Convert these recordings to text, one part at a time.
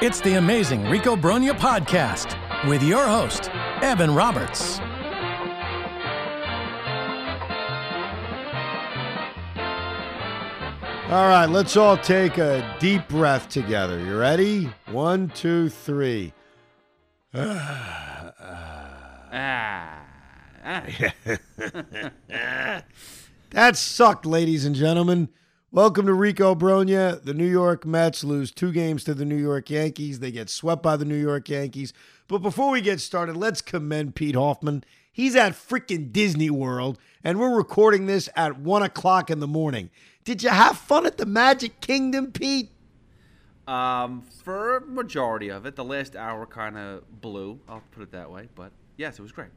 It's the amazing Rico Brogna podcast with your host, Evan Roberts. All right, let's all take a deep breath together. You ready? One, two, three. Ah. that sucked, ladies and gentlemen. Welcome to Rico Brogna. The New York Mets lose two games to the New York Yankees. They get swept by the New York Yankees. But before we get started, let's commend Pete Hoffman. He's at freaking Disney World, and we're recording this at one o'clock in the morning. Did you have fun at the Magic Kingdom, Pete? Um, for a majority of it, the last hour kind of blew. I'll put it that way. But yes, it was great.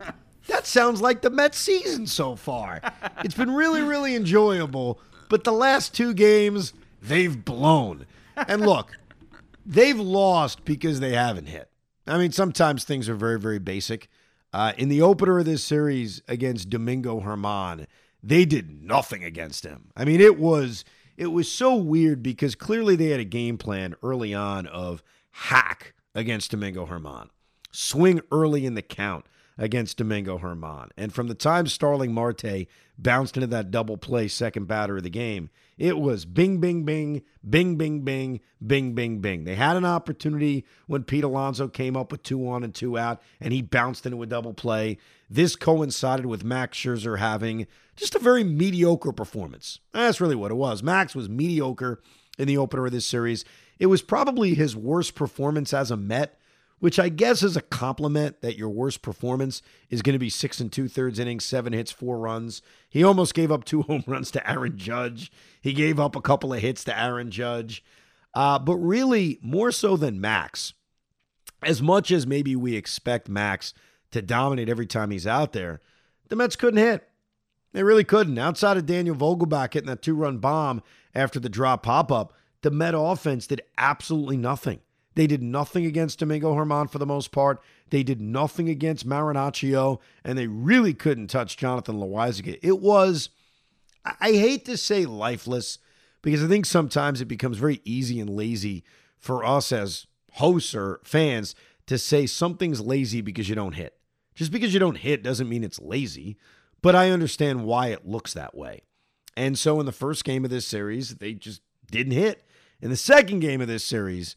That sounds like the Mets season so far. It's been really, really enjoyable. But the last two games, they've blown. And look, they've lost because they haven't hit. I mean, sometimes things are very, very basic. Uh, in the opener of this series against Domingo German, they did nothing against him. I mean, it was it was so weird because clearly they had a game plan early on of hack against Domingo German, swing early in the count against Domingo German. And from the time Starling Marte bounced into that double play second batter of the game, it was bing, bing, bing, bing, bing, bing, bing, bing, bing. They had an opportunity when Pete Alonso came up with two on and two out, and he bounced into a double play. This coincided with Max Scherzer having just a very mediocre performance. That's really what it was. Max was mediocre in the opener of this series. It was probably his worst performance as a Met which I guess is a compliment that your worst performance is going to be six and two thirds innings, seven hits, four runs. He almost gave up two home runs to Aaron Judge. He gave up a couple of hits to Aaron Judge. Uh, but really, more so than Max, as much as maybe we expect Max to dominate every time he's out there, the Mets couldn't hit. They really couldn't. Outside of Daniel Vogelbach hitting that two run bomb after the drop pop up, the Met offense did absolutely nothing. They did nothing against Domingo German for the most part. They did nothing against Marinaccio, and they really couldn't touch Jonathan Loaisiga. It was, I hate to say lifeless, because I think sometimes it becomes very easy and lazy for us as hosts or fans to say something's lazy because you don't hit. Just because you don't hit doesn't mean it's lazy, but I understand why it looks that way. And so in the first game of this series, they just didn't hit. In the second game of this series,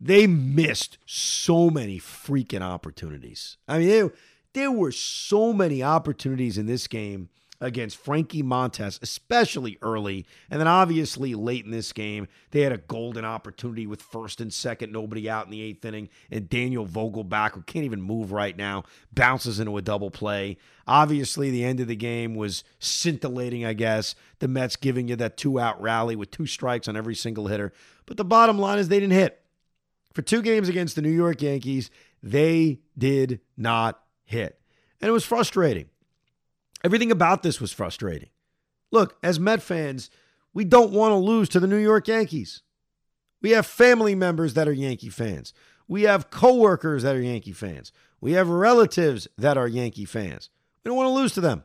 they missed so many freaking opportunities. I mean, they, there were so many opportunities in this game against Frankie Montas, especially early. And then obviously late in this game, they had a golden opportunity with first and second, nobody out in the eighth inning. And Daniel Vogelbach, who can't even move right now, bounces into a double play. Obviously, the end of the game was scintillating, I guess. The Mets giving you that two out rally with two strikes on every single hitter. But the bottom line is they didn't hit. For two games against the New York Yankees, they did not hit. And it was frustrating. Everything about this was frustrating. Look, as Met fans, we don't want to lose to the New York Yankees. We have family members that are Yankee fans. We have coworkers that are Yankee fans. We have relatives that are Yankee fans. We don't want to lose to them.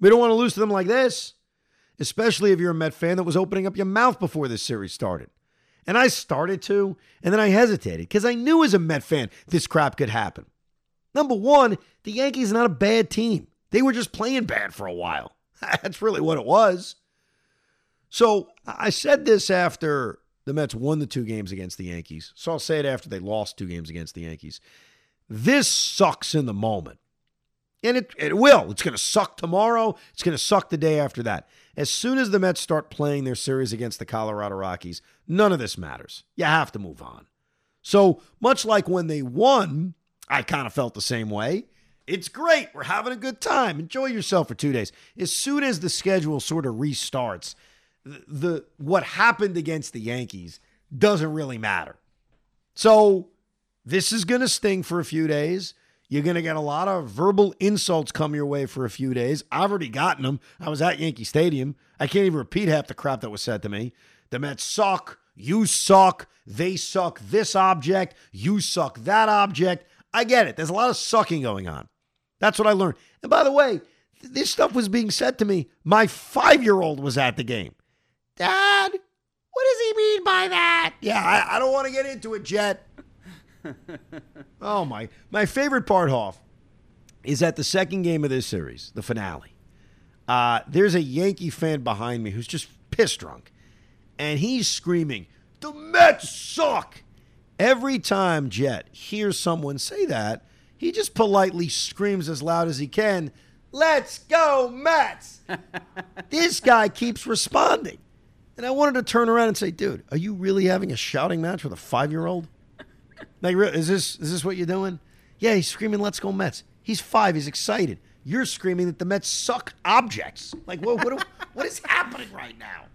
We don't want to lose to them like this, especially if you're a Met fan that was opening up your mouth before this series started. And I started to, and then I hesitated because I knew as a Met fan this crap could happen. Number one, the Yankees are not a bad team. They were just playing bad for a while. That's really what it was. So I said this after the Mets won the two games against the Yankees. So I'll say it after they lost two games against the Yankees. This sucks in the moment. And it, it will. It's going to suck tomorrow. It's going to suck the day after that. As soon as the Mets start playing their series against the Colorado Rockies, none of this matters. You have to move on. So, much like when they won, I kind of felt the same way. It's great. We're having a good time. Enjoy yourself for two days. As soon as the schedule sort of restarts, the, the what happened against the Yankees doesn't really matter. So this is going to sting for a few days. You're going to get a lot of verbal insults come your way for a few days. I've already gotten them. I was at Yankee Stadium. I can't even repeat half the crap that was said to me. The Mets suck. You suck. They suck this object. You suck that object. I get it. There's a lot of sucking going on. That's what I learned. And by the way, this stuff was being said to me. My five year old was at the game. Dad, what does he mean by that? Yeah, I, I don't want to get into it, Jet. Oh my! My favorite part, Hoff, is at the second game of this series, the finale. Uh, there's a Yankee fan behind me who's just piss drunk, and he's screaming, "The Mets suck!" Every time Jet hears someone say that, he just politely screams as loud as he can, Let's go, Mets! this guy keeps responding. And I wanted to turn around and say, dude, are you really having a shouting match with a five year old? Like, is this, is this what you're doing? Yeah, he's screaming, Let's go, Mets. He's five, he's excited. You're screaming that the Mets suck objects. Like, what, what, what is happening right now?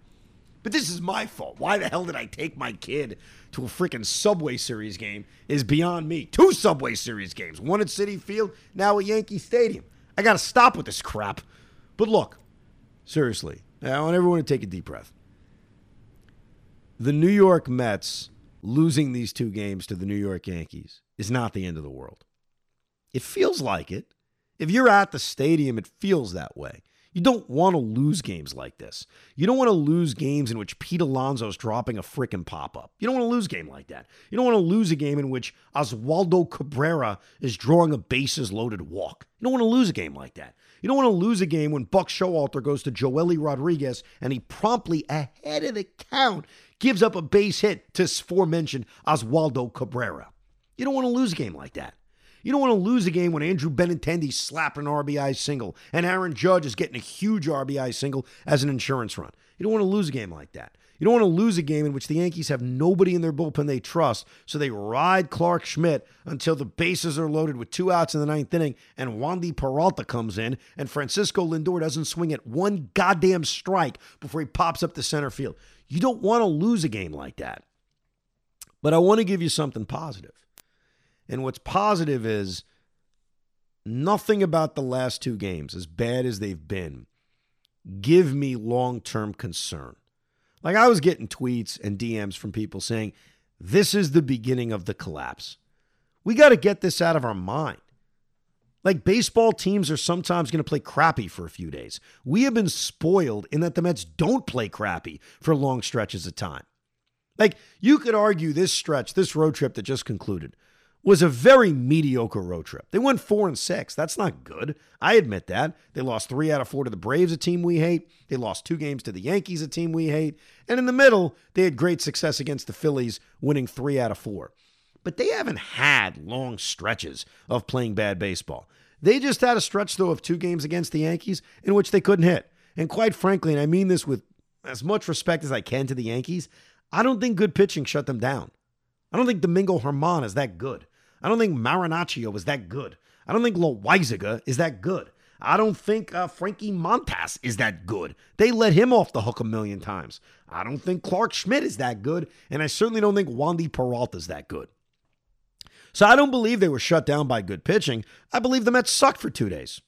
But this is my fault. Why the hell did I take my kid to a freaking Subway Series game is beyond me. Two Subway Series games, one at Citi Field, now at Yankee Stadium. I got to stop with this crap. But look, seriously, I want everyone to take a deep breath. The New York Mets losing these two games to the New York Yankees is not the end of the world. It feels like it. If you're at the stadium, it feels that way. You don't want to lose games like this. You don't want to lose games in which Pete Alonso's dropping a freaking pop up. You don't want to lose a game like that. You don't want to lose a game in which Oswaldo Cabrera is drawing a bases loaded walk. You don't want to lose a game like that. You don't want to lose a game when Buck Showalter goes to Joely Rodriguez and he promptly, ahead of the count, gives up a base hit to aforementioned Oswaldo Cabrera. You don't want to lose a game like that. You don't want to lose a game when Andrew Benintendi slapped an RBI single and Aaron Judge is getting a huge RBI single as an insurance run. You don't want to lose a game like that. You don't want to lose a game in which the Yankees have nobody in their bullpen they trust, so they ride Clarke Schmidt until the bases are loaded with two outs in the ninth inning, and Wandy Peralta comes in, and Francisco Lindor doesn't swing at one goddamn strike before he pops up to center field. You don't want to lose a game like that. But I want to give you something positive. And what's positive is nothing about the last two games, as bad as they've been, give me long term concern. Like I was getting tweets and DMs from people saying, this is the beginning of the collapse. We got to get this out of our mind. Like baseball teams are sometimes going to play crappy for a few days. We have been spoiled in that the Mets don't play crappy for long stretches of time. Like you could argue this stretch, this road trip that just concluded, was a very mediocre road trip. They went four and six. That's not good. I admit that. They lost three out of four to the Braves, a team we hate. They lost two games to the Yankees, a team we hate. And in the middle, they had great success against the Phillies, winning three out of four. But they haven't had long stretches of playing bad baseball. They just had a stretch, though, of two games against the Yankees in which they couldn't hit. And quite frankly, and I mean this with as much respect as I can to the Yankees, I don't think good pitching shut them down. I don't think Domingo German is that good. I don't think Marinaccio is that good. I don't think Loaisiga is that good. I don't think uh, Frankie Montas is that good. They let him off the hook a million times. I don't think Clarke Schmidt is that good, and I certainly don't think Wandy Peralta is that good. So I don't believe they were shut down by good pitching. I believe the Mets sucked for two days.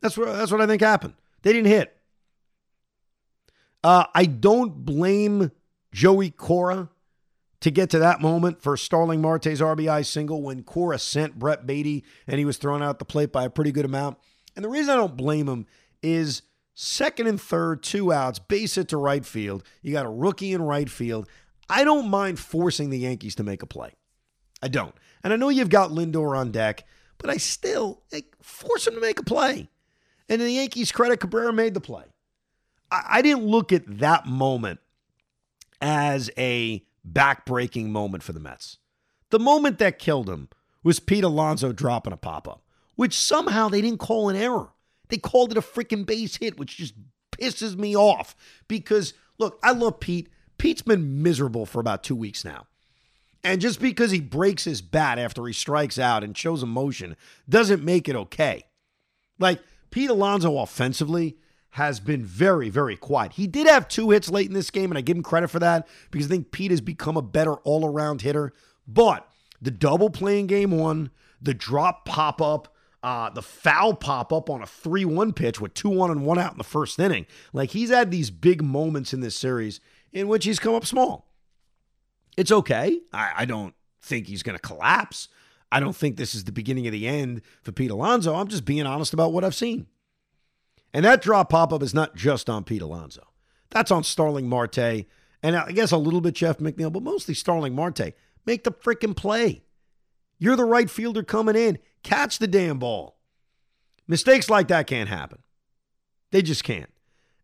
That's what that's what I think happened. They didn't hit. Uh, I don't blame Joey Cora to get to that moment for Starling Marte's RBI single when Cora sent Brett Baty and he was thrown out the plate by a pretty good amount. And the reason I don't blame him is second and third, two outs, base hit to right field. You got a rookie in right field. I don't mind forcing the Yankees to make a play. I don't. And I know you've got Lindor on deck, but I still like, force him to make a play. And in the Yankees' credit, Cabrera made the play. I, I didn't look at that moment as a back-breaking moment for the Mets. The moment that killed him was Pete Alonso dropping a pop-up which somehow they didn't call an error. They called it a freaking base hit, which just pisses me off because, look, I love Pete. Pete's been miserable for about two weeks now. And just because he breaks his bat after he strikes out and shows emotion doesn't make it okay. Like, Pete Alonso offensively has been very, very quiet. He did have two hits late in this game, and I give him credit for that because I think Pete has become a better all around hitter. But the double playing game one, the drop pop up, uh, the foul pop up on a 3 1 pitch with 2 1 and 1 out in the first inning. Like he's had these big moments in this series in which he's come up small. It's okay. I, I don't think he's going to collapse. I don't think this is the beginning of the end for Pete Alonso. I'm just being honest about what I've seen. And that drop pop up is not just on Pete Alonso, that's on Starling Marte and I guess a little bit Jeff McNeil, but mostly Starling Marte. Make the freaking play. You're the right fielder coming in. Catch the damn ball. Mistakes like that can't happen. They just can't.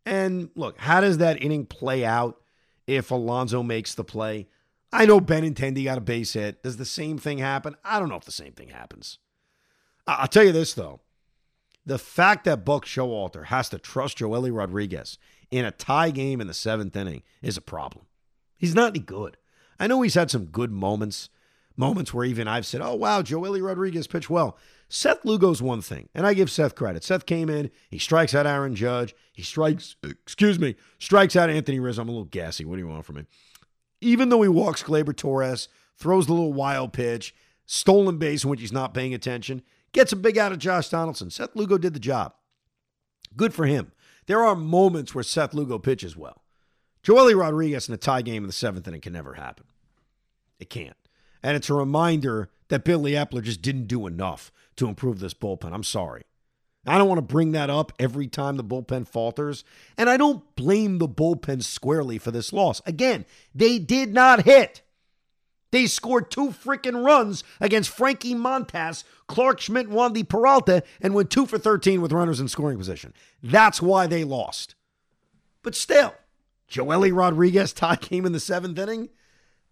And look, how does that inning play out if Alonso makes the play? I know Benintendi got a base hit. Does the same thing happen? I don't know if the same thing happens. I'll tell you this, though. The fact that Buck Showalter has to trust Joely Rodriguez in a tie game in the seventh inning is a problem. He's not any good. I know he's had some good moments moments where even I've said, oh, wow, Joely Rodriguez pitched well. Seth Lugo's one thing, and I give Seth credit. Seth came in, he strikes out Aaron Judge, he strikes, excuse me, strikes out Anthony Rizzo. I'm a little gassy. What do you want from me? Even though he walks Gleyber Torres, throws the little wild pitch, stolen base which he's not paying attention, gets a big out of Josh Donaldson. Seth Lugo did the job. Good for him. There are moments where Seth Lugo pitches well. Joely Rodriguez in a tie game in the seventh inning can never happen. It can't. And it's a reminder that Billy Eppler just didn't do enough to improve this bullpen. I'm sorry. I don't want to bring that up every time the bullpen falters. And I don't blame the bullpen squarely for this loss. Again, they did not hit. They scored two freaking runs against Frankie Montas, Clarke Schmidt, and Wandy Peralta, and went two for 13 with runners in scoring position. That's why they lost. But still, Joely Rodriguez tie game in the seventh inning.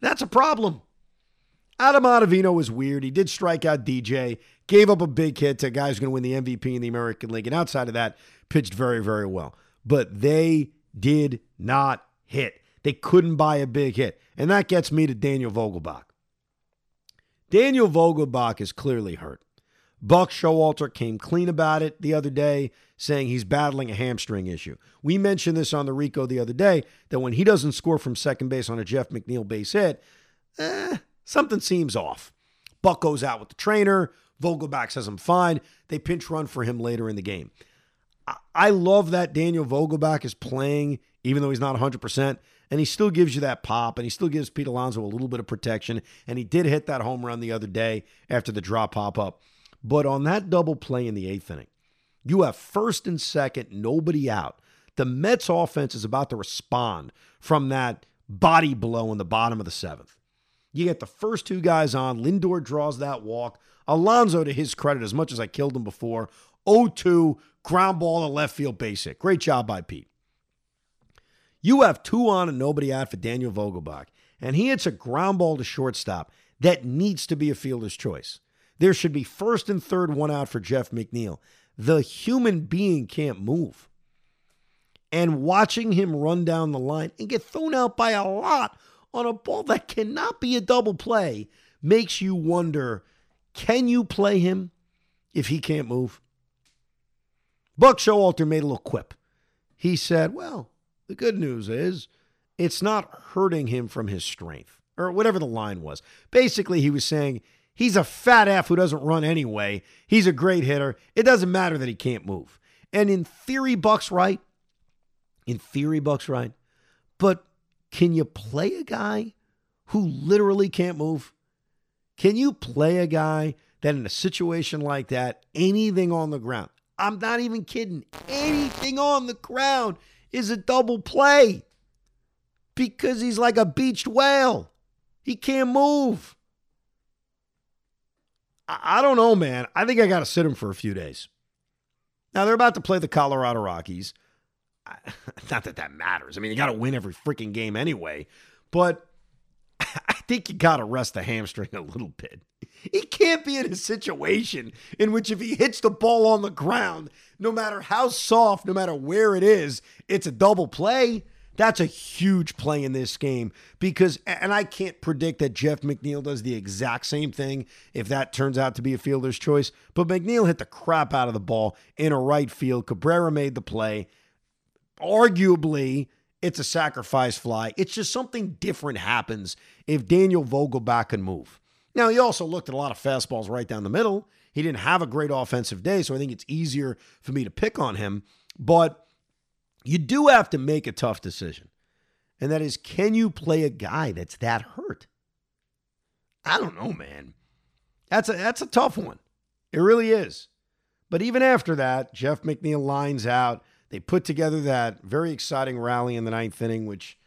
That's a problem. Adam Ottavino was weird. He did strike out DJ, gave up a big hit to a guy who's going to win the MVP in the American League. And outside of that, pitched very, very well. But they did not hit. They couldn't buy a big hit. And that gets me to Daniel Vogelbach. Daniel Vogelbach is clearly hurt. Buck Showalter came clean about it the other day, saying he's battling a hamstring issue. We mentioned this on the Rico the other day that when he doesn't score from second base on a Jeff McNeil base hit, eh, Something seems off. Buck goes out with the trainer. Vogelbach says, I'm fine. They pinch run for him later in the game. I love that Daniel Vogelbach is playing, even though he's not 100%, and he still gives you that pop, and he still gives Pete Alonso a little bit of protection. And he did hit that home run the other day after the drop pop up. But on that double play in the eighth inning, you have first and second, nobody out. The Mets offense is about to respond from that body blow in the bottom of the seventh. You get the first two guys on. Lindor draws that walk. Alonso, to his credit, as much as I killed him before, 0 2, ground ball to left field basic. Great job by Pete. You have two on and nobody out for Daniel Vogelbach, and he hits a ground ball to shortstop that needs to be a fielder's choice. There should be first and third one out for Jeff McNeil. The human being can't move. And watching him run down the line and get thrown out by a lot on a ball that cannot be a double play makes you wonder can you play him if he can't move? Buck Showalter made a little quip. He said, Well, the good news is it's not hurting him from his strength, or whatever the line was. Basically, he was saying he's a fat F who doesn't run anyway. He's a great hitter. It doesn't matter that he can't move. And in theory, Buck's right. In theory, Buck's right. But can you play a guy who literally can't move? Can you play a guy that in a situation like that, anything on the ground, I'm not even kidding, anything on the ground is a double play because he's like a beached whale. He can't move. I, I don't know, man. I think I got to sit him for a few days. Now, they're about to play the Colorado Rockies. Not that that matters. I mean, you got to win every freaking game anyway. But I think you got to rest the hamstring a little bit. He can't be in a situation in which if he hits the ball on the ground, no matter how soft, no matter where it is, it's a double play. That's a huge play in this game because, and I can't predict that Jeff McNeil does the exact same thing if that turns out to be a fielder's choice. But McNeil hit the crap out of the ball in a right field. Cabrera made the play. Arguably, it's a sacrifice fly. It's just something different happens if Daniel Vogelbach can move. Now, he also looked at a lot of fastballs right down the middle. He didn't have a great offensive day, so I think it's easier for me to pick on him. But you do have to make a tough decision. And that is can you play a guy that's that hurt? I don't know, man. That's a that's a tough one. It really is. But even after that, Jeff McNeil lines out. They put together that very exciting rally in the ninth inning, which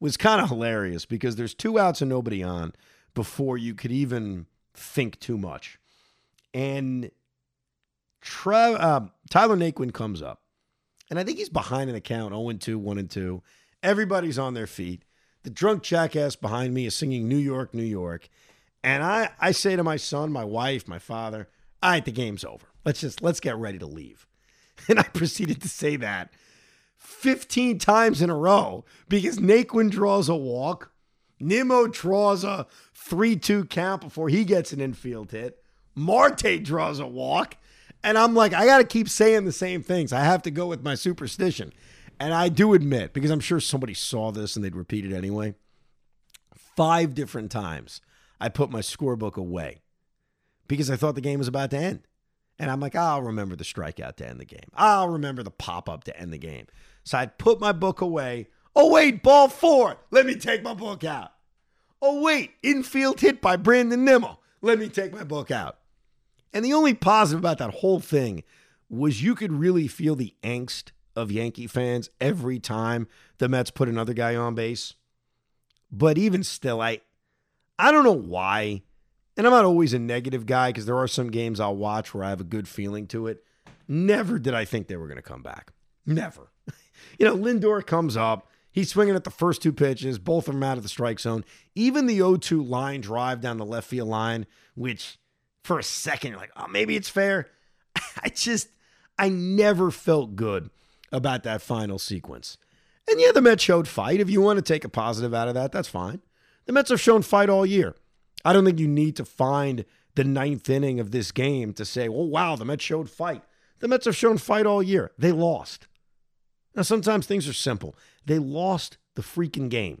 was kind of hilarious because there's two outs and nobody on before you could even think too much. And uh, Tyler Naquin comes up and I think he's behind in the count 0 2, 1 and 2. Everybody's on their feet. The drunk jackass behind me is singing New York, New York. And I, I say to my son, my wife, my father, all right, the game's over. Let's just let's get ready to leave. And I proceeded to say that 15 times in a row because Naquin draws a walk. Nimmo draws a 3 2 count before he gets an infield hit. Marte draws a walk. And I'm like, I got to keep saying the same things. I have to go with my superstition. And I do admit, because I'm sure somebody saw this and they'd repeat it anyway, five different times I put my scorebook away because I thought the game was about to end. And I'm like, I'll remember the strikeout to end the game. I'll remember the pop up to end the game. So I'd put my book away. Oh, wait, ball four. Let me take my book out. Oh, wait, infield hit by Brandon Nimmo. Let me take my book out. And the only positive about that whole thing was you could really feel the angst of Yankee fans every time the Mets put another guy on base. But even still, I I don't know why. And I'm not always a negative guy because there are some games I'll watch where I have a good feeling to it. Never did I think they were going to come back. Never. you know, Lindor comes up. He's swinging at the first two pitches. Both of them out of the strike zone. Even the 0 2 line drive down the left field line, which for a second, you're like, oh, maybe it's fair. I just, I never felt good about that final sequence. And yeah, the Mets showed fight. If you want to take a positive out of that, that's fine. The Mets have shown fight all year. I don't think you need to find the ninth inning of this game to say, oh, wow, the Mets showed fight. The Mets have shown fight all year. They lost. Now, sometimes things are simple. They lost the freaking game.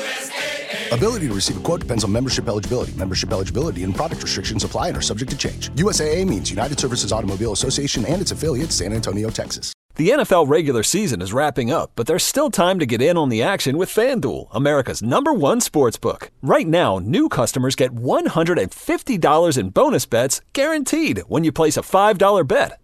Ability to receive a quote depends on membership eligibility. Membership eligibility and product restrictions apply and are subject to change. USAA means United Services Automobile Association and its affiliates, San Antonio, Texas. The NFL regular season is wrapping up, but there's still time to get in on the action with FanDuel, America's number one sports book. Right now, new customers get $150 in bonus bets guaranteed when you place a $5 bet.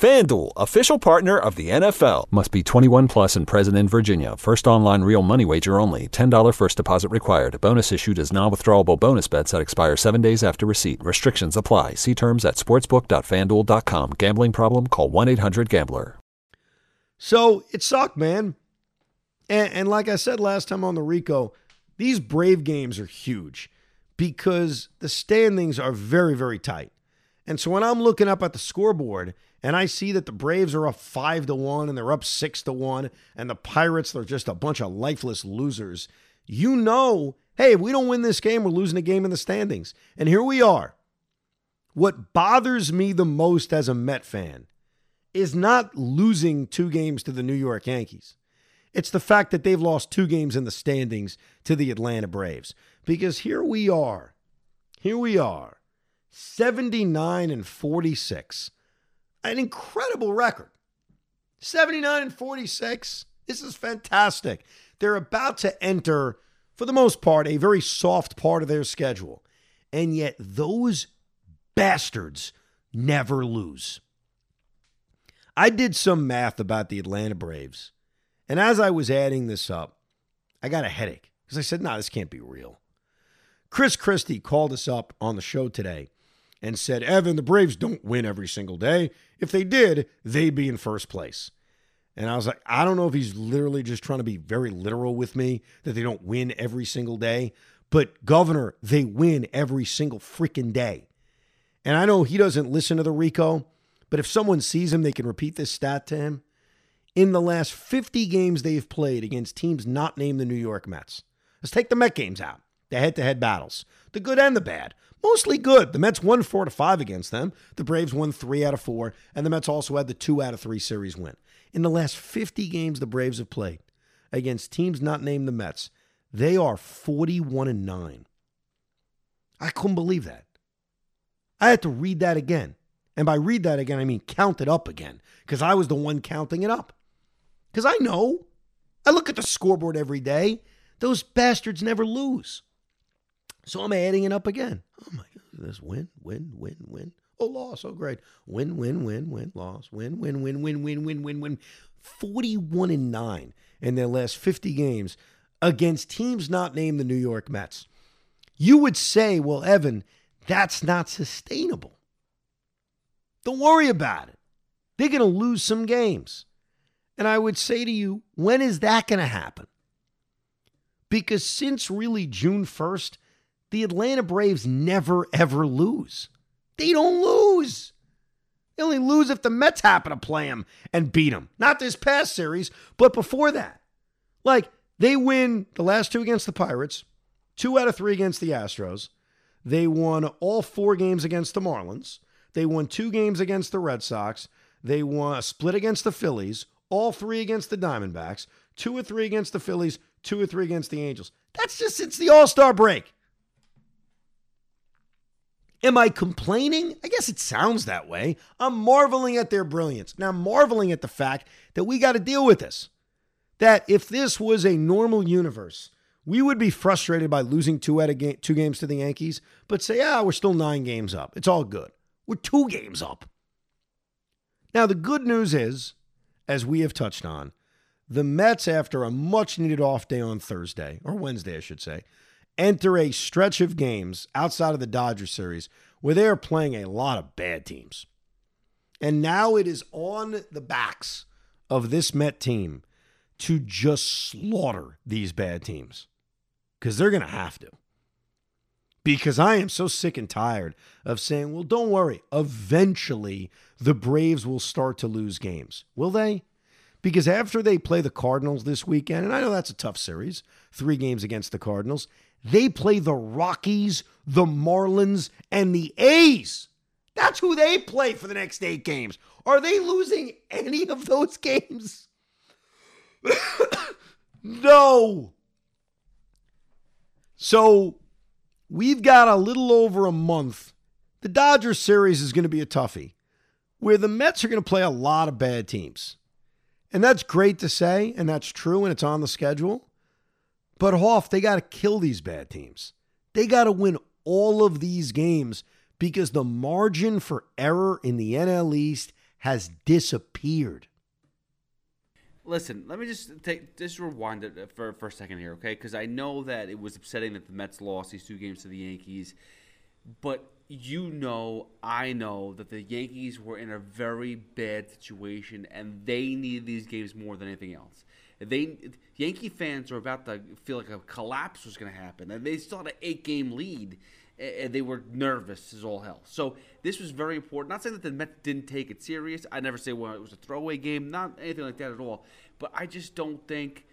FanDuel, official partner of the NFL. Must be 21 plus and present in Virginia. First online real money wager only. $10 first deposit required. Bonus issued as non withdrawable bonus bets that expire seven days after receipt. Restrictions apply. See terms at sportsbook.fanduel.com. Gambling problem? Call 1 800 Gambler. So it sucked, man. And, and like I said last time on the Rico, these Brave games are huge because the standings are very, very tight. And so when I'm looking up at the scoreboard and I see that the Braves are up five to one and they're up six to one, and the Pirates are just a bunch of lifeless losers, you know, hey, if we don't win this game, we're losing a game in the standings. And here we are. What bothers me the most as a Met fan is not losing two games to the New York Yankees. It's the fact that they've lost two games in the standings to the Atlanta Braves. Because here we are. Here we are. 79 and 46 an incredible record. 79 and 46. This is fantastic. They're about to enter, for the most part, a very soft part of their schedule. And yet, those bastards never lose. I did some math about the Atlanta Braves. And as I was adding this up, I got a headache because I said, nah, this can't be real. Chris Christie called us up on the show today and said, Evan, the Braves don't win every single day. If they did, they'd be in first place. And I was like, I don't know if he's literally just trying to be very literal with me that they don't win every single day. But, Governor, they win every single freaking day. And I know he doesn't listen to the Rico, but if someone sees him, they can repeat this stat to him. In the last 50 games they've played against teams not named the New York Mets, let's take the Met games out, the head to head battles, the good and the bad mostly good. The Mets won four to five against them. The Braves won three out of four, and the Mets also had the two out of three series win. In the last 50 games the Braves have played against teams not named the Mets, they are 41 and 9. I couldn't believe that. I had to read that again. And by read that again, I mean count it up again, because I was the one counting it up. Because I know. I look at the scoreboard every day. Those bastards never lose. So I'm adding it up again. Oh my God, this win, win, win, win. Oh, loss. Oh, great. Win, win, win, win, loss. Win, win, win, win, win, win, win, win. 41 and 9 in their last 50 games against teams not named the New York Mets. You would say, well, Evan, that's not sustainable. Don't worry about it. They're going to lose some games. And I would say to you, when is that going to happen? Because since really June 1st, the Atlanta Braves never, ever lose. They don't lose. They only lose if the Mets happen to play them and beat them. Not this past series, but before that. Like, they win the last two against the Pirates, two out of three against the Astros. They won all four games against the Marlins. They won two games against the Red Sox. They won a split against the Phillies, all three against the Diamondbacks, two or three against the Phillies, two or three against the Angels. That's just since the All Star break. Am I complaining? I guess it sounds that way. I'm marveling at their brilliance. Now, marveling at the fact that we got to deal with this. That if this was a normal universe, we would be frustrated by losing two game, two games to the Yankees, but say, ah, we're still nine games up. It's all good. We're two games up. Now, the good news is, as we have touched on, the Mets, after a much needed off day on Thursday, or Wednesday, I should say, enter a stretch of games outside of the Dodger series where they are playing a lot of bad teams. And now it is on the backs of this Met team to just slaughter these bad teams because they're going to have to. Because I am so sick and tired of saying, well, don't worry, eventually the Braves will start to lose games. Will they? Because after they play the Cardinals this weekend, and I know that's a tough series, three games against the Cardinals, they play the Rockies, the Marlins, and the A's. That's who they play for the next eight games. Are they losing any of those games? no. So we've got a little over a month. The Dodgers series is going to be a toughie where the Mets are going to play a lot of bad teams. And that's great to say, and that's true, and it's on the schedule. But Hoff, they got to kill these bad teams. They got to win all of these games because the margin for error in the NL East has disappeared. Listen, let me just take just rewind it for, for a second here, okay? Because I know that it was upsetting that the Mets lost these two games to the Yankees, but you know, I know that the Yankees were in a very bad situation, and they needed these games more than anything else. They Yankee fans were about to feel like a collapse was going to happen, and they still had an eight-game lead, and they were nervous as all hell. So this was very important. Not saying that the Mets didn't take it serious. I never say well it was a throwaway game, not anything like that at all. But I just don't think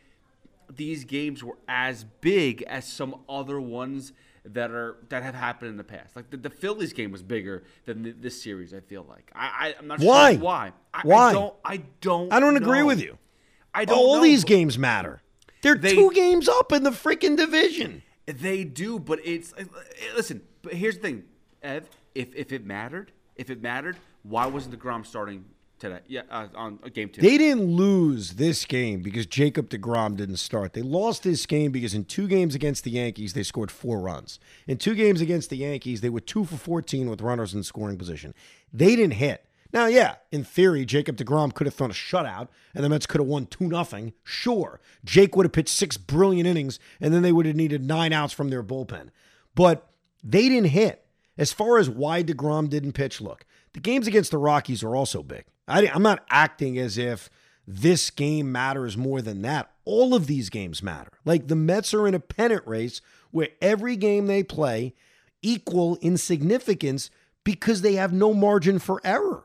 these games were as big as some other ones that are that have happened in the past. Like the, the Phillies game was bigger than the, this series. I feel like I, I am not why sure why I, why I don't I don't I don't know. agree with you. I don't. All know, these games matter. They're They- two games up in the freaking division. They do, but it's uh, listen. But here's the thing, Ev. If if it mattered, if it mattered, why wasn't deGrom starting today? Yeah, uh, on uh, game two. They didn't lose this game because Jacob deGrom didn't start. They lost this game because in two games against the Yankees, they scored four runs. In two games against the Yankees, they were two for 14 with runners in scoring position. They didn't hit. Now, yeah, in theory, Jacob deGrom could have thrown a shutout and the Mets could have won 2 0. Sure. Jake would have pitched six brilliant innings and then they would have needed nine outs from their bullpen. But they didn't hit. As far as why DeGrom didn't pitch, look, the games against the Rockies are also big. I, I'm not acting as if this game matters more than that. All of these games matter. Like the Mets are in a pennant race where every game they play equal in significance because they have no margin for error.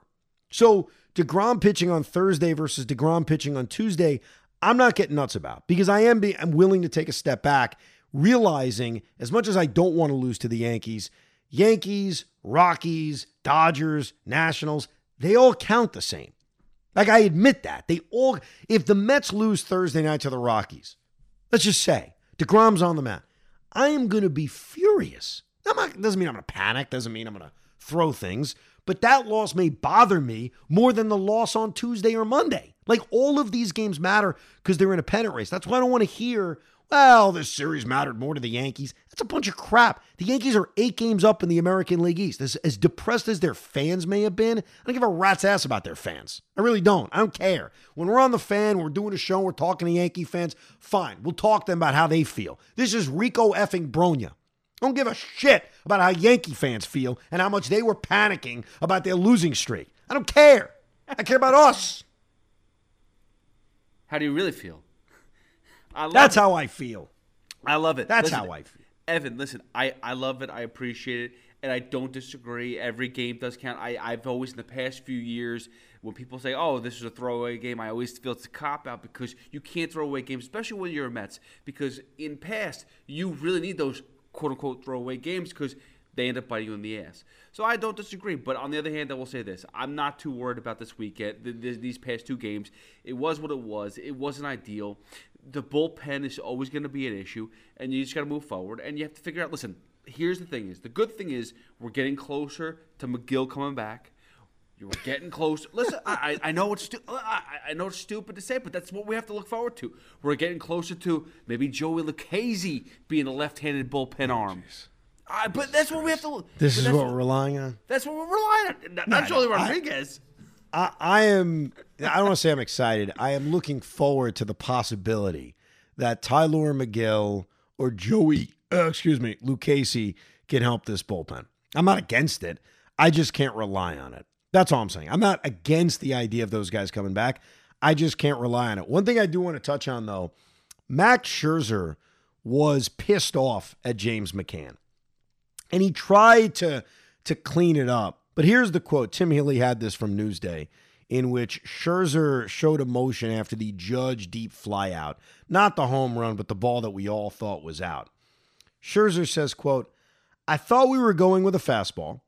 So deGrom pitching on Thursday versus deGrom pitching on Tuesday, I'm not getting nuts about because I am be, I'm willing to take a step back, realizing as much as I don't want to lose to the Yankees, Yankees, Rockies, Dodgers, Nationals, they all count the same. Like I admit that. They all if the Mets lose Thursday night to the Rockies, let's just say deGrom's on the mound. I am going to be furious. Not, doesn't mean I'm going to panic, doesn't mean I'm going to throw things, but that loss may bother me more than the loss on Tuesday or Monday. Like all of these games matter because they're in a pennant race. That's why I don't want to hear, well, this series mattered more to the Yankees. That's a bunch of crap. The Yankees are eight games up in the American League East. As, as depressed as their fans may have been, I don't give a rat's ass about their fans. I really don't. I don't care. When we're on the fan, we're doing a show, we're talking to Yankee fans, fine. We'll talk to them about how they feel. This is Rico effing Brogna. Don't give a shit about how Yankee fans feel and how much they were panicking about their losing streak. I don't care. I care about us. How do you really feel? I love That's it. how I feel. I love it. That's Listen, how I feel. Evan, listen, I, I love it. I appreciate it. And I don't disagree. Every game does count. I, I've always, in the past few years, when people say, oh, this is a throwaway game, I always feel it's a cop out because you can't throw away games, especially when you're a Mets. Because in past, you really need those quote unquote throwaway games because they end up biting you in the ass. So I don't disagree. But on the other hand, I will say this I'm not too worried about this weekend, th- th- these past two games. It was what it was, it wasn't ideal. The bullpen is always going to be an issue, and you just got to move forward. And you have to figure out listen, here's the thing is the good thing is we're getting closer to Megill coming back. You were getting close. Listen, I, I I know it's stu- I, I know it's stupid to say, but that's what we have to look forward to. We're getting closer to maybe Joey Lucchesi being a left-handed bullpen arm. I, but that's what we have to. Oh, This but is that's what we're relying on. That's what we're relying on. Not, not Joey no, I- Rodriguez. I, I am. I don't want to say I'm excited. I am looking forward to the possibility that Tylor Megill or Joey, uh, excuse me, Lucchesi can help this bullpen. I'm not against it. I just can't rely on it. That's all I'm saying. I'm not against the idea of those guys coming back. I just can't rely on it. One thing I do want to touch on though, Max Scherzer was pissed off at James McCann and he tried to to clean it up. But here's the quote. Tim Healey had this from Newsday, in which Scherzer showed emotion after the Judge deep flyout, not the home run, but the ball that we all thought was out. Scherzer says, "quote I thought we were going with a fastball.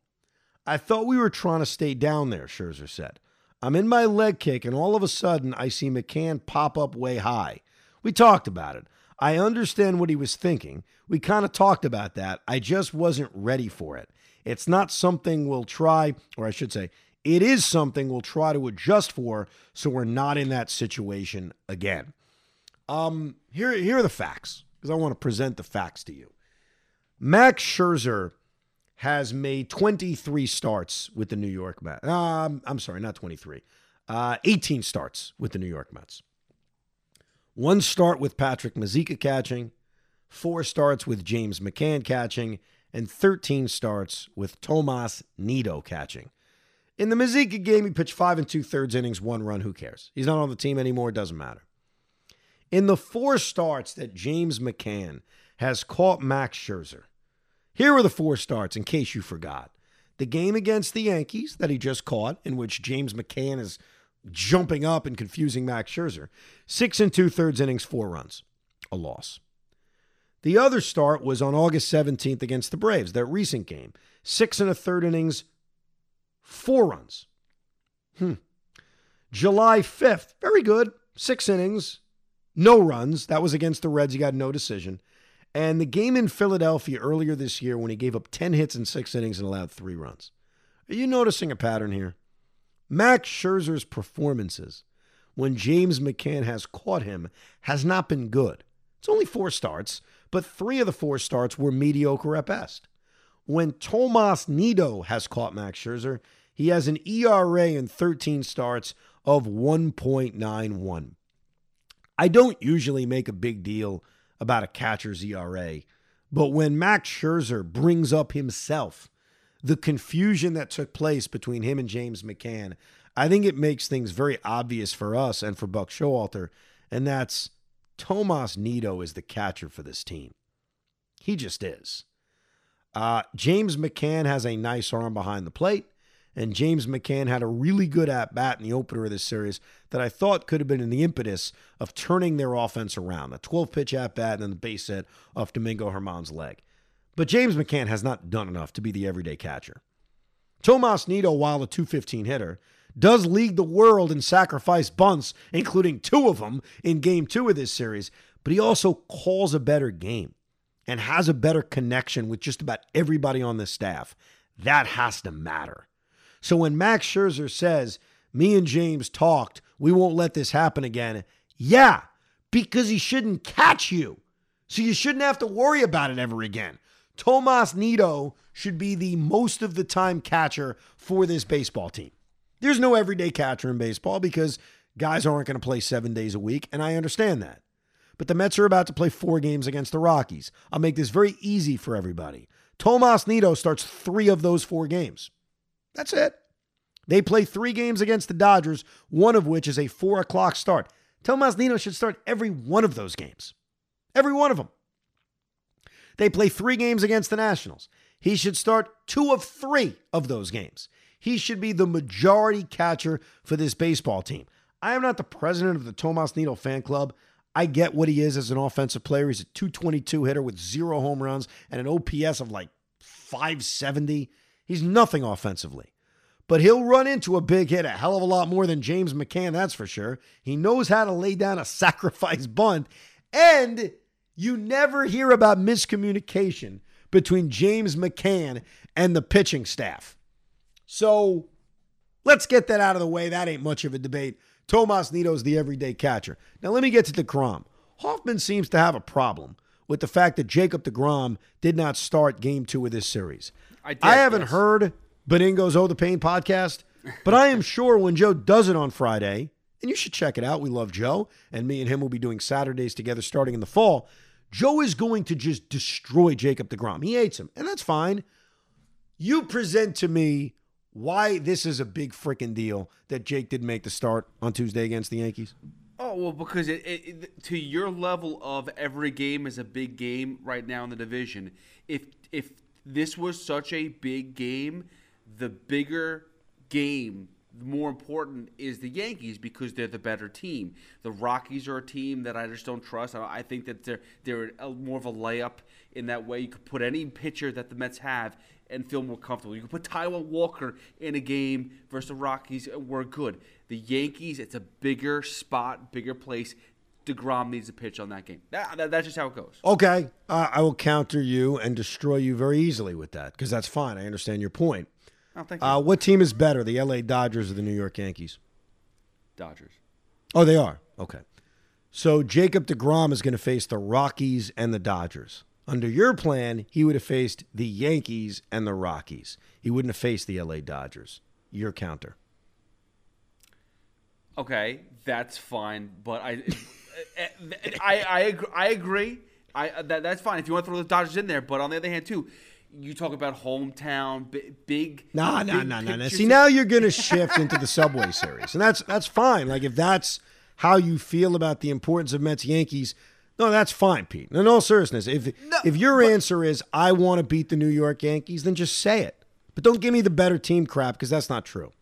I thought we were trying to stay down there." Scherzer said. I'm in my leg kick, and all of a sudden, I see McCann pop up way high. We talked about it. I understand what he was thinking. We kind of talked about that. I just wasn't ready for it. It's not something we'll try, or I should say, it is something we'll try to adjust for so we're not in that situation again. Um, here, here are the facts because I want to present the facts to you. Max Scherzer has made 23 starts with the New York Mets. Um, I'm sorry, not 23. Uh, 18 starts with the New York Mets. One start with Patrick Mazeika catching, four starts with James McCann catching, and 13 starts with Tomas Nido catching. In the Mazeika game, he pitched five and two thirds innings, one run. Who cares? He's not on the team anymore. It doesn't matter. In the four starts that James McCann has caught Max Scherzer, here are the four starts in case you forgot. The game against the Yankees that he just caught, in which James McCann is jumping up and confusing Max Scherzer. Six and two thirds innings, four runs, a loss. The other start was on August 17th against the Braves, that recent game. Six and a third innings, four runs. Hmm. July 5th, very good. Six innings, no runs. That was against the Reds. He got no decision. And the game in Philadelphia earlier this year when he gave up 10 hits in six innings and allowed three runs. Are you noticing a pattern here? Max Scherzer's performances when James McCann has caught him has not been good. It's only four starts, but three of the four starts were mediocre at best. When Tomas Nido has caught Max Scherzer, he has an ERA in 13 starts of 1.91. I don't usually make a big deal about a catcher's ERA. But when Max Scherzer brings up himself, the confusion that took place between him and James McCann, I think it makes things very obvious for us and for Buck Showalter, and that's Tomas Nido is the catcher for this team. He just is. Uh, James McCann has a nice arm behind the plate. And James McCann had a really good at bat in the opener of this series that I thought could have been in the impetus of turning their offense around. A 12 pitch at bat and then the base hit off Domingo German's leg. But James McCann has not done enough to be the everyday catcher. Tomas Nido, while a 215 hitter, does lead the world in sacrifice bunts, including two of them in game two of this series, but he also calls a better game and has a better connection with just about everybody on the staff. That has to matter. So when Max Scherzer says, me and James talked, we won't let this happen again. Yeah, because he shouldn't catch you. So you shouldn't have to worry about it ever again. Tomas Nido should be the most of the time catcher for this baseball team. There's no everyday catcher in baseball because guys aren't going to play seven days a week, and I understand that. But the Mets are about to play four games against the Rockies. I'll make this very easy for everybody. Tomas Nido starts three of those four games. That's it. They play three games against the Dodgers, one of which is a four o'clock start. Tomas Nido should start every one of those games. Every one of them. They play three games against the Nationals. He should start two of three of those games. He should be the majority catcher for this baseball team. I am not the president of the Tomas Nido fan club. I get what he is as an offensive player. He's a 222 hitter with zero home runs and an OPS of like 570. He's nothing offensively. But he'll run into a big hit a hell of a lot more than James McCann, that's for sure. He knows how to lay down a sacrifice bunt. And you never hear about miscommunication between James McCann and the pitching staff. So let's get that out of the way. That ain't much of a debate. Tomas Nido's the everyday catcher. Now let me get to deGrom. Hoffman seems to have a problem with the fact that Jacob deGrom did not start game two of this series. I, did, I haven't yes. heard Benigno's Oh the Pain podcast. But I am sure when Joe does it on Friday, and you should check it out. We love Joe, and me and him will be doing Saturdays together starting in the fall. Joe is going to just destroy Jacob deGrom. He hates him, and that's fine. You present to me why this is a big freaking deal that Jake didn't make the start on Tuesday against the Yankees. Oh well, because it, it, it, to your level of every game is a big game right now in the division. If if this was such a big game, the bigger game, the more important is the Yankees because they're the better team. The Rockies are a team that I just don't trust. I think that they're they're a, more of a layup in that way. You could put any pitcher that the Mets have and feel more comfortable. You could put Taijuan Walker in a game versus the Rockies. And we're good. The Yankees, it's a bigger spot, bigger place. deGrom needs a pitch on that game. That, that- that's just how it goes. Okay, uh, I will counter you and destroy you very easily with that because that's fine. I understand your point. Oh, thank you. Uh, what team is better, the LA Dodgers or the New York Yankees? Dodgers. Oh, they are. Okay. So Jacob deGrom is going to face the Rockies and the Dodgers. Under your plan, he would have faced the Yankees and the Rockies. He wouldn't have faced the LA Dodgers. Your counter. Okay, that's fine, but I, I, I, agree, I agree. I that, that's fine if you want to throw the Dodgers in there. But on the other hand, too, you talk about hometown, big, big. Nah, nah, big nah, nah, nah. See, now you're going to shift into the Subway Series, and that's that's fine. Like if that's how you feel about the importance of Mets Yankees, no, that's fine, Pete. In all seriousness, if if your answer is I want to beat the New York Yankees, then just say it. But don't give me the better team crap because that's not true.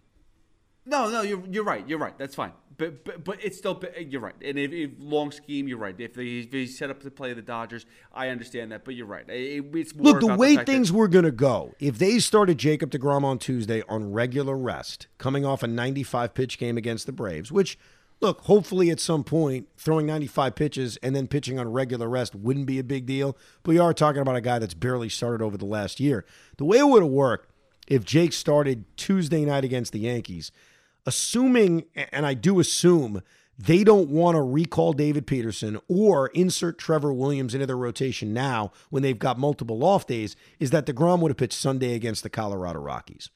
No, no, you're you're right. You're right. That's fine. But but, but it's still uh, you're right. And if, if long scheme, you're right. If he, if he set up to play the Dodgers, I understand that. But you're right. It, it's more Look, the way that- things were going to go, if they started Jacob deGrom on Tuesday on regular rest, coming off a 95 pitch game against the Braves, which, look, hopefully at some point, throwing 95 pitches and then pitching on regular rest wouldn't be a big deal. But we are talking about a guy that's barely started over the last year. The way it would have worked if Jake started Tuesday night against the Yankees, assuming, and I do assume, they don't want to recall David Peterson or insert Trevor Williams into their rotation now when they've got multiple off days, is that deGrom would have pitched Sunday against the Colorado Rockies.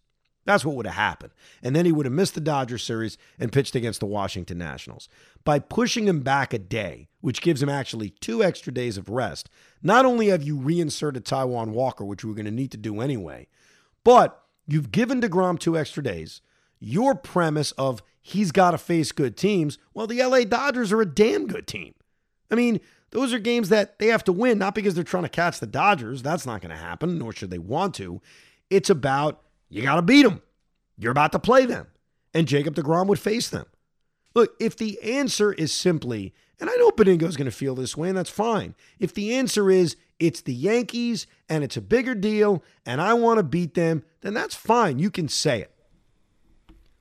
That's what would have happened. And then he would have missed the Dodgers series and pitched against the Washington Nationals. By pushing him back a day, which gives him actually two extra days of rest, not only have you reinserted Taijuan Walker, which we're going to need to do anyway, but you've given deGrom two extra days. Your premise of he's got to face good teams, well, the LA Dodgers are a damn good team. I mean, those are games that they have to win, not because they're trying to catch the Dodgers. That's not going to happen, nor should they want to. It's about you got to beat them. You're about to play them. And Jacob deGrom would face them. Look, if the answer is simply, and I know Benigno's going to feel this way, and that's fine. If the answer is it's the Yankees and it's a bigger deal and I want to beat them, then that's fine. You can say it.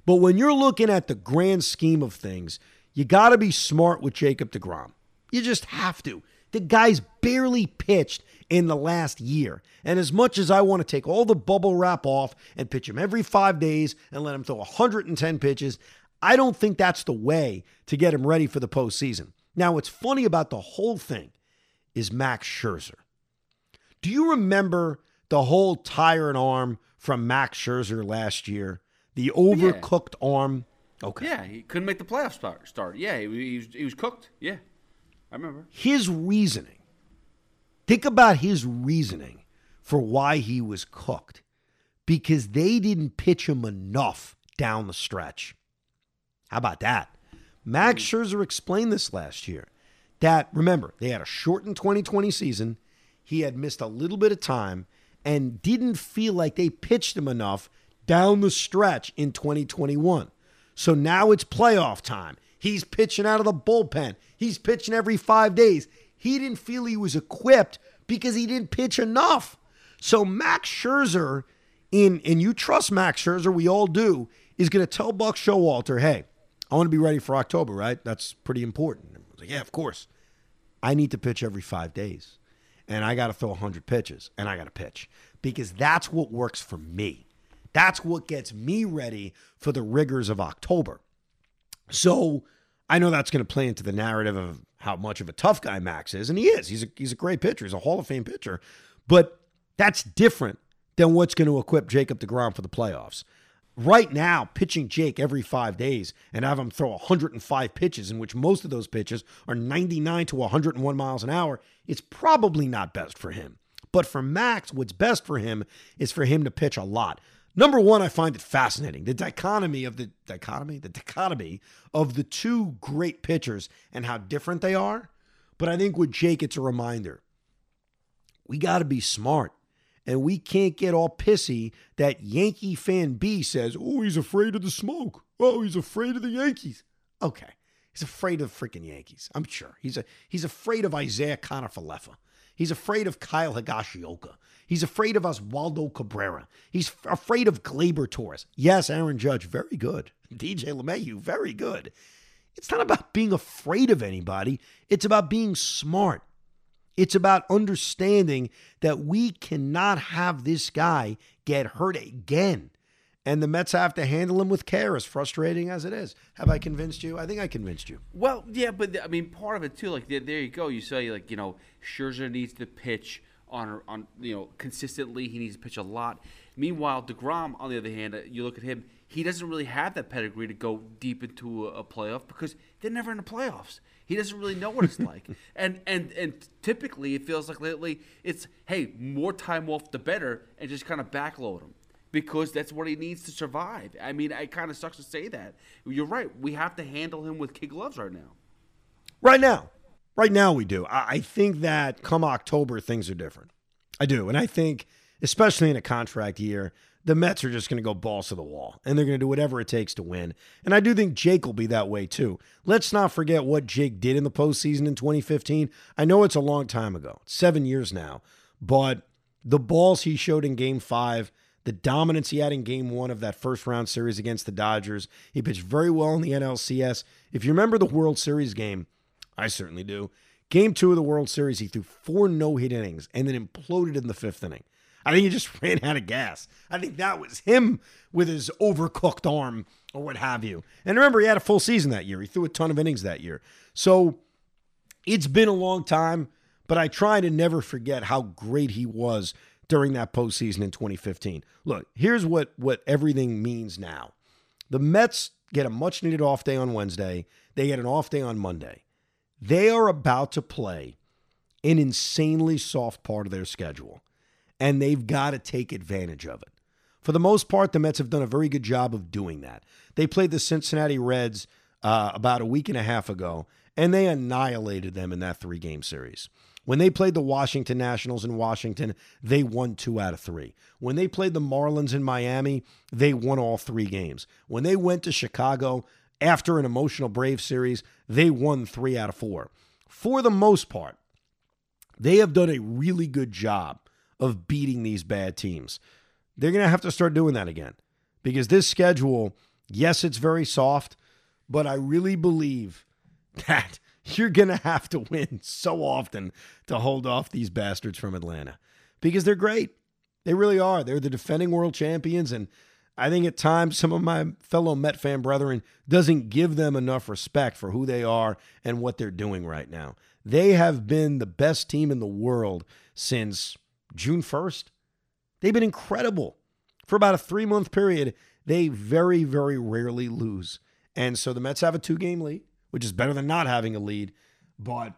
But when you're looking at the grand scheme of things, you got to be smart with Jacob deGrom. You just have to. The guy's barely pitched in the last year. And as much as I want to take all the bubble wrap off and pitch him every five days and let him throw 110 pitches, I don't think that's the way to get him ready for the postseason. Now, what's funny about the whole thing is Max Scherzer. Do you remember the whole tired arm from Max Scherzer last year? The overcooked arm? Okay. Yeah, he couldn't make the playoff start. Start. Yeah, he, he, was, he was cooked. Yeah, I remember. His reasoning. Think about his reasoning for why he was cooked. Because they didn't pitch him enough down the stretch. How about that? Max hmm. Scherzer explained this last year. That, remember, they had a shortened 2020 season. He had missed a little bit of time and didn't feel like they pitched him enough down the stretch in 2021. So now it's playoff time. He's pitching out of the bullpen. He's pitching every five days. He didn't feel he was equipped because he didn't pitch enough. So Max Scherzer, in and you trust Max Scherzer, we all do, is going to tell Buck Showalter, hey, I want to be ready for October, right? That's pretty important. I was like, yeah, of course. I need to pitch every five days. And I got to throw 100 pitches and I got to pitch because that's what works for me. That's what gets me ready for the rigors of October. So I know that's going to play into the narrative of how much of a tough guy Max is, and he is. He's a, he's a great pitcher. He's a Hall of Fame pitcher. But that's different than what's going to equip Jacob deGrom for the playoffs. Right now, pitching Jake every five days and have him throw 105 pitches, in which most of those pitches are 99 to 101 miles an hour, it's probably not best for him. But for Max, what's best for him is for him to pitch a lot. Number one, I find it fascinating the dichotomy of the dichotomy, the dichotomy of the two great pitchers and how different they are. But I think with Jake, it's a reminder we got to be smart. And we can't get all pissy that Yankee fan B says, oh, he's afraid of the smoke. Oh, he's afraid of the Yankees. Okay. He's afraid of the freaking Yankees. I'm sure. He's a he's afraid of Isiah Kiner-Falefa. He's afraid of Kyle Higashioka. He's afraid of Oswaldo Cabrera. He's f- afraid of Gleyber Torres. Yes, Aaron Judge, very good. DJ LeMahieu, very good. It's not about being afraid of anybody, it's about being smart. It's about understanding that we cannot have this guy get hurt again. And the Mets have to handle him with care, as frustrating as it is. Have I convinced you? I think I convinced you. Well, yeah, but I mean, part of it too. Like there, there you go. You say like you know, Scherzer needs to pitch on on you know consistently. He needs to pitch a lot. Meanwhile, deGrom, on the other hand, uh, you look at him. He doesn't really have that pedigree to go deep into a, a playoff because they're never in the playoffs. He doesn't really know what it's like. And and and typically, it feels like lately it's hey, more time off the better, and just kind of backload him because that's what he needs to survive. I mean, it kind of sucks to say that. You're right. We have to handle him with kid gloves right now. Right now. Right now, we do. I, think that come October, things are different. I do. And I think, especially in a contract year, the Mets are just going to go balls to the wall and they're going to do whatever it takes to win. And I do think Jake will be that way too. Let's not forget what Jake did in the postseason in 2015. I know it's a long time ago, seven years now, but the balls he showed in game five, the dominance he had in game one of that first round series against the Dodgers, he pitched very well in the NLCS. If you remember the World Series game, I certainly do. Game two of the World Series, he threw four no hit innings and then imploded in the fifth inning. I think he just ran out of gas. I think that was him with his overcooked arm or what have you. And remember, he had a full season that year. He threw a ton of innings that year. So it's been a long time, but I try to never forget how great he was during that postseason in 2015. Look, here's what, what everything means now. The Mets get a much needed off day on Wednesday. They get an off day on Monday. They are about to play an insanely soft part of their schedule and they've got to take advantage of it. For the most part, the Mets have done a very good job of doing that. They played the Cincinnati Reds uh, about a week and a half ago, and they annihilated them in that three game series. When they played the Washington Nationals in Washington, they won two out of three. When they played the Marlins in Miami, they won all three games. When they went to Chicago after an emotional Brave series, they won three out of four. For the most part, they have done a really good job of beating these bad teams. They're going to have to start doing that again because this schedule, yes, it's very soft, but I really believe that you're going to have to win so often to hold off these bastards from Atlanta because they're great. They really are. They're the defending world champions and I think at times some of my fellow Met fan brethren doesn't give them enough respect for who they are and what they're doing right now. They have been the best team in the world since June 1st. They've been incredible. For about a three month period, they very, very rarely lose. And so the Mets have a two game lead, which is better than not having a lead. But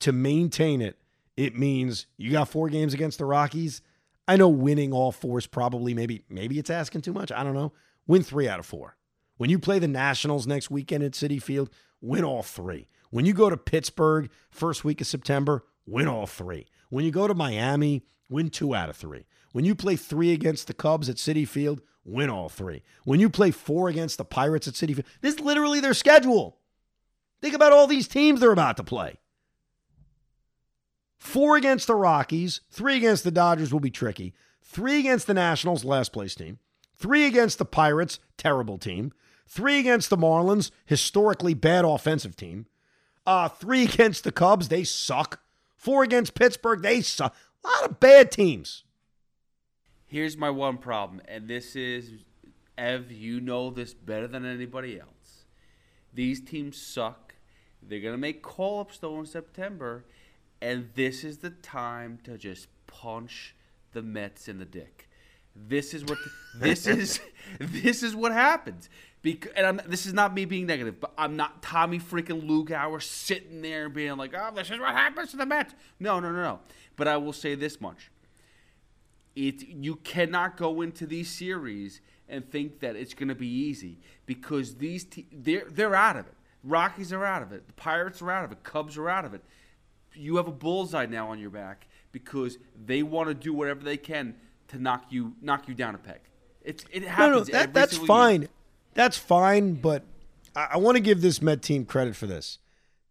to maintain it, it means you got four games against the Rockies. I know winning all four is probably maybe maybe it's asking too much. I don't know. Win three out of four. When you play the Nationals next weekend at Citi Field, win all three. When you go to Pittsburgh first week of September, win all three. When you go to Miami, win two out of three. When you play three against the Cubs at Citi Field, win all three. When you play four against the Pirates at Citi Field, this is literally their schedule. Think about all these teams they're about to play. Four against the Rockies, three against the Dodgers will be tricky. Three against the Nationals, last place team. Three against the Pirates, terrible team. Three against the Marlins, historically bad offensive team. Uh, three against the Cubs, they suck. Four against Pittsburgh, they suck. A lot of bad teams. Here's my one problem, and this is, Ev, you know this better than anybody else. These teams suck. They're going to make call ups, though, in September, and this is the time to just punch the Mets in the dick. This is what this is. This is what happens. Because, and I'm, this is not me being negative, but I'm not Tommy freaking Lugauer sitting there being like, "Oh, this is what happens to the Mets." No, no, no, no. But I will say this much: it you cannot go into these series and think that it's going to be easy because these te- they're they're out of it. Rockies are out of it. The Pirates are out of it. Cubs are out of it. You have a bullseye now on your back because they want to do whatever they can to knock you knock you down a peg. It's it happens. No, no, that, that's fine. Year. That's fine, but I, I want to give this Met team credit for this.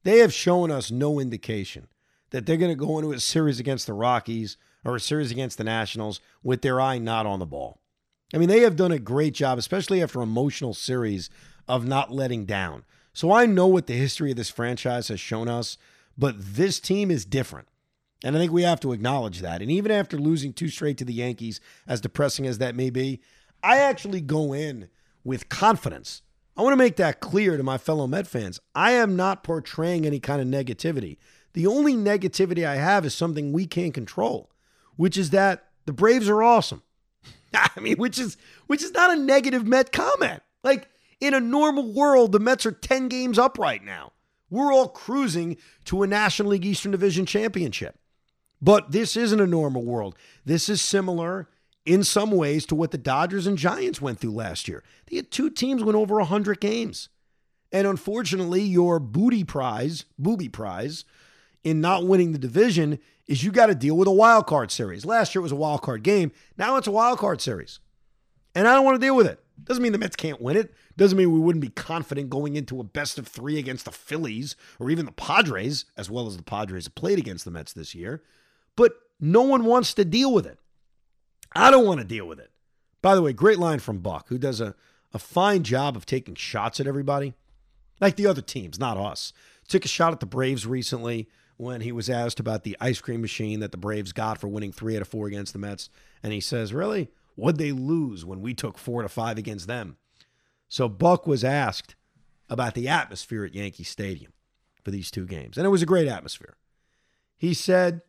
They have shown us no indication that they're going to go into a series against the Rockies or a series against the Nationals with their eye not on the ball. I mean, they have done a great job, especially after emotional series, of not letting down. So I know what the history of this franchise has shown us, but this team is different. And I think we have to acknowledge that. And even after losing two straight to the Yankees, as depressing as that may be, I actually go in with confidence. I want to make that clear to my fellow Met fans. I am not portraying any kind of negativity. The only negativity I have is something we can't control, which is that the Braves are awesome. I mean, which is which is not a negative Met comment. Like in a normal world, the Mets are 10 games up right now. We're all cruising to a National League Eastern Division championship. But this isn't a normal world. This is similar in some ways to what the Dodgers and Giants went through last year. They had two teams win over 100 games. And unfortunately, your booty prize, booby prize, in not winning the division is you got to deal with a wild card series. Last year it was a wild card game. Now it's a wild card series. And I don't want to deal with it. Doesn't mean the Mets can't win it. Doesn't mean we wouldn't be confident going into a best of three against the Phillies or even the Padres, as well as the Padres have played against the Mets this year. But no one wants to deal with it. I don't want to deal with it. By the way, great line from Buck, who does a, a fine job of taking shots at everybody, like the other teams, not us. Took a shot at the Braves recently when he was asked about the ice cream machine that the Braves got for winning three out of four against the Mets. And he says, Really? What'd they lose when we took four to five against them? So Buck was asked about the atmosphere at Yankee Stadium for these two games. And it was a great atmosphere. He said,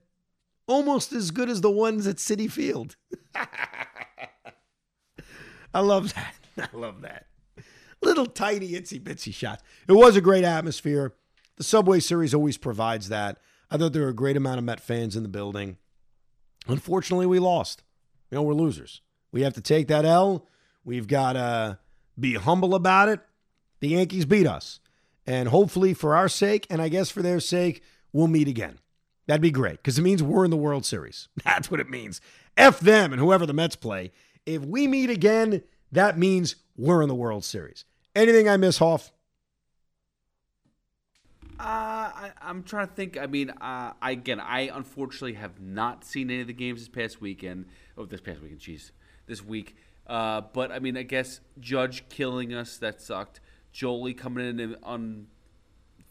almost as good as the ones at Citi Field. I love that. I love that. Little tiny itsy bitsy shots. It was a great atmosphere. The Subway Series always provides that. I thought there were a great amount of Met fans in the building. Unfortunately, we lost. You know, we're losers. We have to take that L. We've got to be humble about it. The Yankees beat us. And hopefully, for our sake, and I guess for their sake, we'll meet again. That'd be great because it means we're in the World Series. That's what it means. F them and whoever the Mets play. If we meet again, that means we're in the World Series. Anything I miss, Hoff? Uh, I, am trying to think. I mean, uh, I, again, I unfortunately have not seen any of the games this past weekend. Oh, this past weekend, jeez, this week. Uh, but I mean, I guess Judge killing us that sucked. Jolie coming in on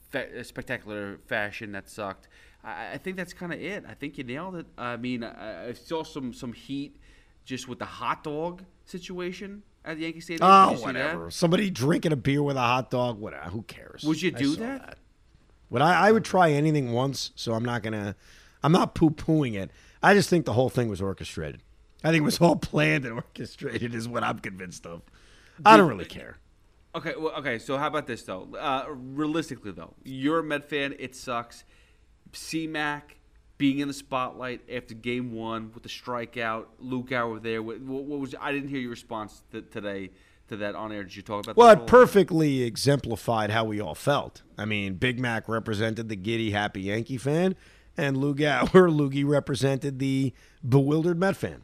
fa- spectacular fashion that sucked. I, I think that's kind of it. I think you nailed it. I mean, I, I, saw some some heat just with the hot dog situation at the Yankee Stadium. Oh, whatever. Somebody drinking a beer with a hot dog. Whatever. Who cares? Would you do that? that? Would I? I would try anything once. So I'm not gonna. I'm not poo pooing it. I just think the whole thing was orchestrated. I think it was all planned and orchestrated. Is what I'm convinced of. I don't really care. Okay, well, okay. So how about this though? Uh, realistically though, you're a Met fan. It sucks. C-Mac being in the spotlight after Game One with the strikeout, Luke Hour there. What, what, was? I didn't hear your response to, today to that on air. Did you talk about? Well, it perfectly exemplified how we all felt. I mean, Big Mac represented the giddy, happy Yankee fan, and Luke Hour, Loogie represented the bewildered Met fan.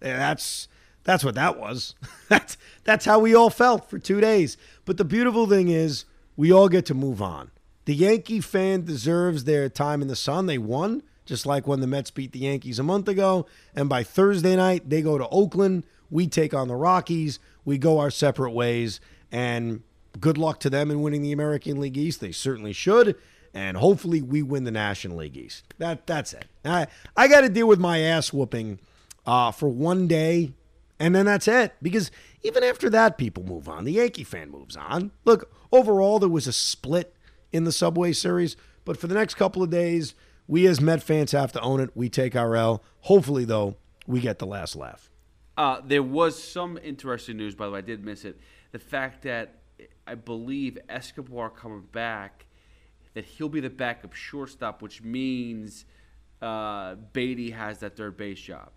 That's that's what that was. that's that's how we all felt for two days. But the beautiful thing is, we all get to move on. The Yankee fan deserves their time in the sun. They won, just like when the Mets beat the Yankees a month ago. And by Thursday night, they go to Oakland. We take on the Rockies. We go our separate ways. And good luck to them in winning the American League East. They certainly should. And hopefully we win the National League East. That that's it. I I got to deal with my ass whooping uh, for one day, and then that's it. Because even after that, people move on. The Yankee fan moves on. Look, overall, there was a split in the Subway Series. But for the next couple of days, we as Met fans have to own it. We take our L. Hopefully, though, we get the last laugh. Uh, there was some interesting news, by the way. I did miss it. The fact that I believe Escobar coming back, that he'll be the backup shortstop, which means uh, Baty has that third base job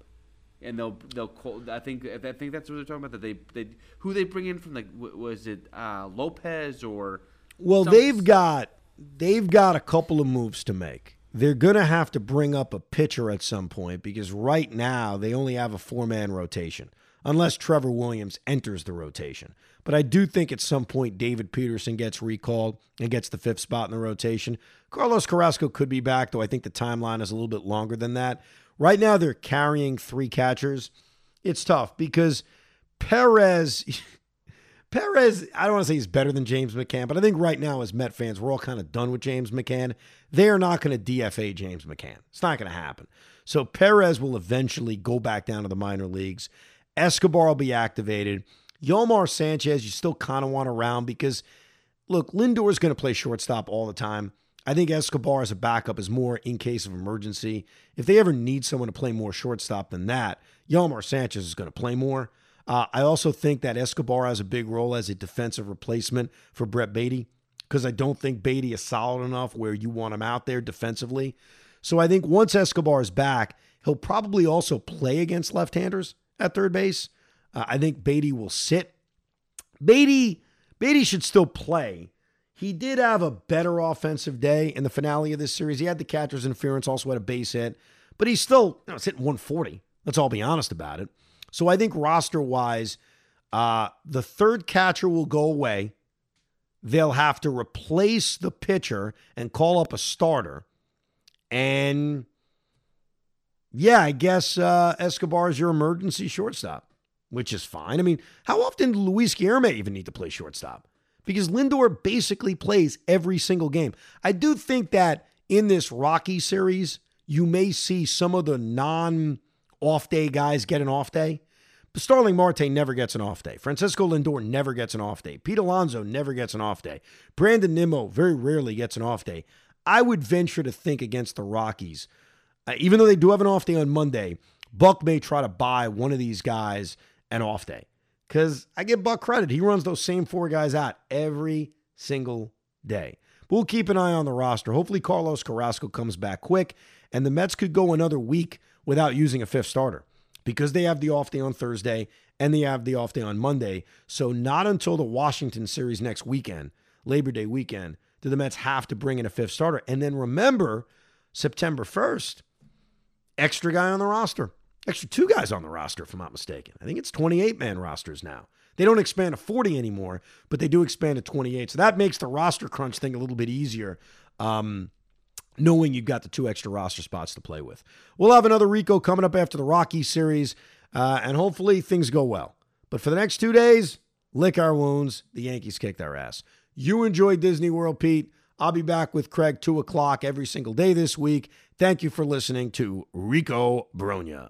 and they'll they'll call. I think I think that's what they're talking about. That they they who they bring in from the was it uh, Lopez or well, Some... they've got they've got a couple of moves to make. They're going to have to bring up a pitcher at some point because right now they only have a four-man rotation unless Trevor Williams enters the rotation. But I do think at some point David Peterson gets recalled and gets the fifth spot in the rotation. Carlos Carrasco could be back, though I think the timeline is a little bit longer than that. Right now they're carrying three catchers. It's tough because Perez Perez, I don't want to say he's better than James McCann, but I think right now, as Met fans, we're all kind of done with James McCann. They are not going to DFA James McCann. It's not going to happen. So Perez will eventually go back down to the minor leagues. Escobar will be activated. Yolmer Sanchez, you still kind of want around because, look, Lindor is going to play shortstop all the time. I think Escobar as a backup is more in case of emergency. If they ever need someone to play more shortstop than that, Yolmer Sanchez is going to play more. Uh, I also think that Escobar has a big role as a defensive replacement for Brett Baty because I don't think Baty is solid enough where you want him out there defensively. So I think once Escobar is back, he'll probably also play against left-handers at third base. Uh, I think Baty will sit. Baty, Baty should still play. He did have a better offensive day in the finale of this series. He had the catcher's interference, also had a base hit, but he's still you know, it's hitting 140. Let's all be honest about it. So I think roster wise, uh, the third catcher will go away. They'll have to replace the pitcher and call up a starter. And yeah, I guess uh, Escobar is your emergency shortstop, which is fine. I mean, how often do Luis Guillorme even need to play shortstop? Because Lindor basically plays every single game. I do think that in this Rocky series, you may see some of the non off day guys get an off day. But Starling Marte never gets an off day. Francisco Lindor never gets an off day. Pete Alonso never gets an off day. Brandon Nimmo very rarely gets an off day. I would venture to think against the Rockies, uh, even though they do have an off day on Monday, Buck may try to buy one of these guys an off day. Because I give Buck credit. He runs those same four guys out every single day. But we'll keep an eye on the roster. Hopefully, Carlos Carrasco comes back quick, and the Mets could go another week without using a fifth starter because they have the off day on Thursday and they have the off day on Monday. So, not until the Washington series next weekend, Labor Day weekend, do the Mets have to bring in a fifth starter. And then remember, September 1st, extra guy on the roster. Extra two guys on the roster, if I'm not mistaken. I think it's 28 man rosters now. They don't expand to 40 anymore, but they do expand to 28. So that makes the roster crunch thing a little bit easier. Um, knowing you've got the two extra roster spots to play with. We'll have another Rico coming up after the Rocky series, uh, and hopefully things go well. But for the next two days, lick our wounds. The Yankees kicked our ass. You enjoyed Disney World, Pete. I'll be back with Craig 2 o'clock every single day this week. Thank you for listening to Rico Brogna.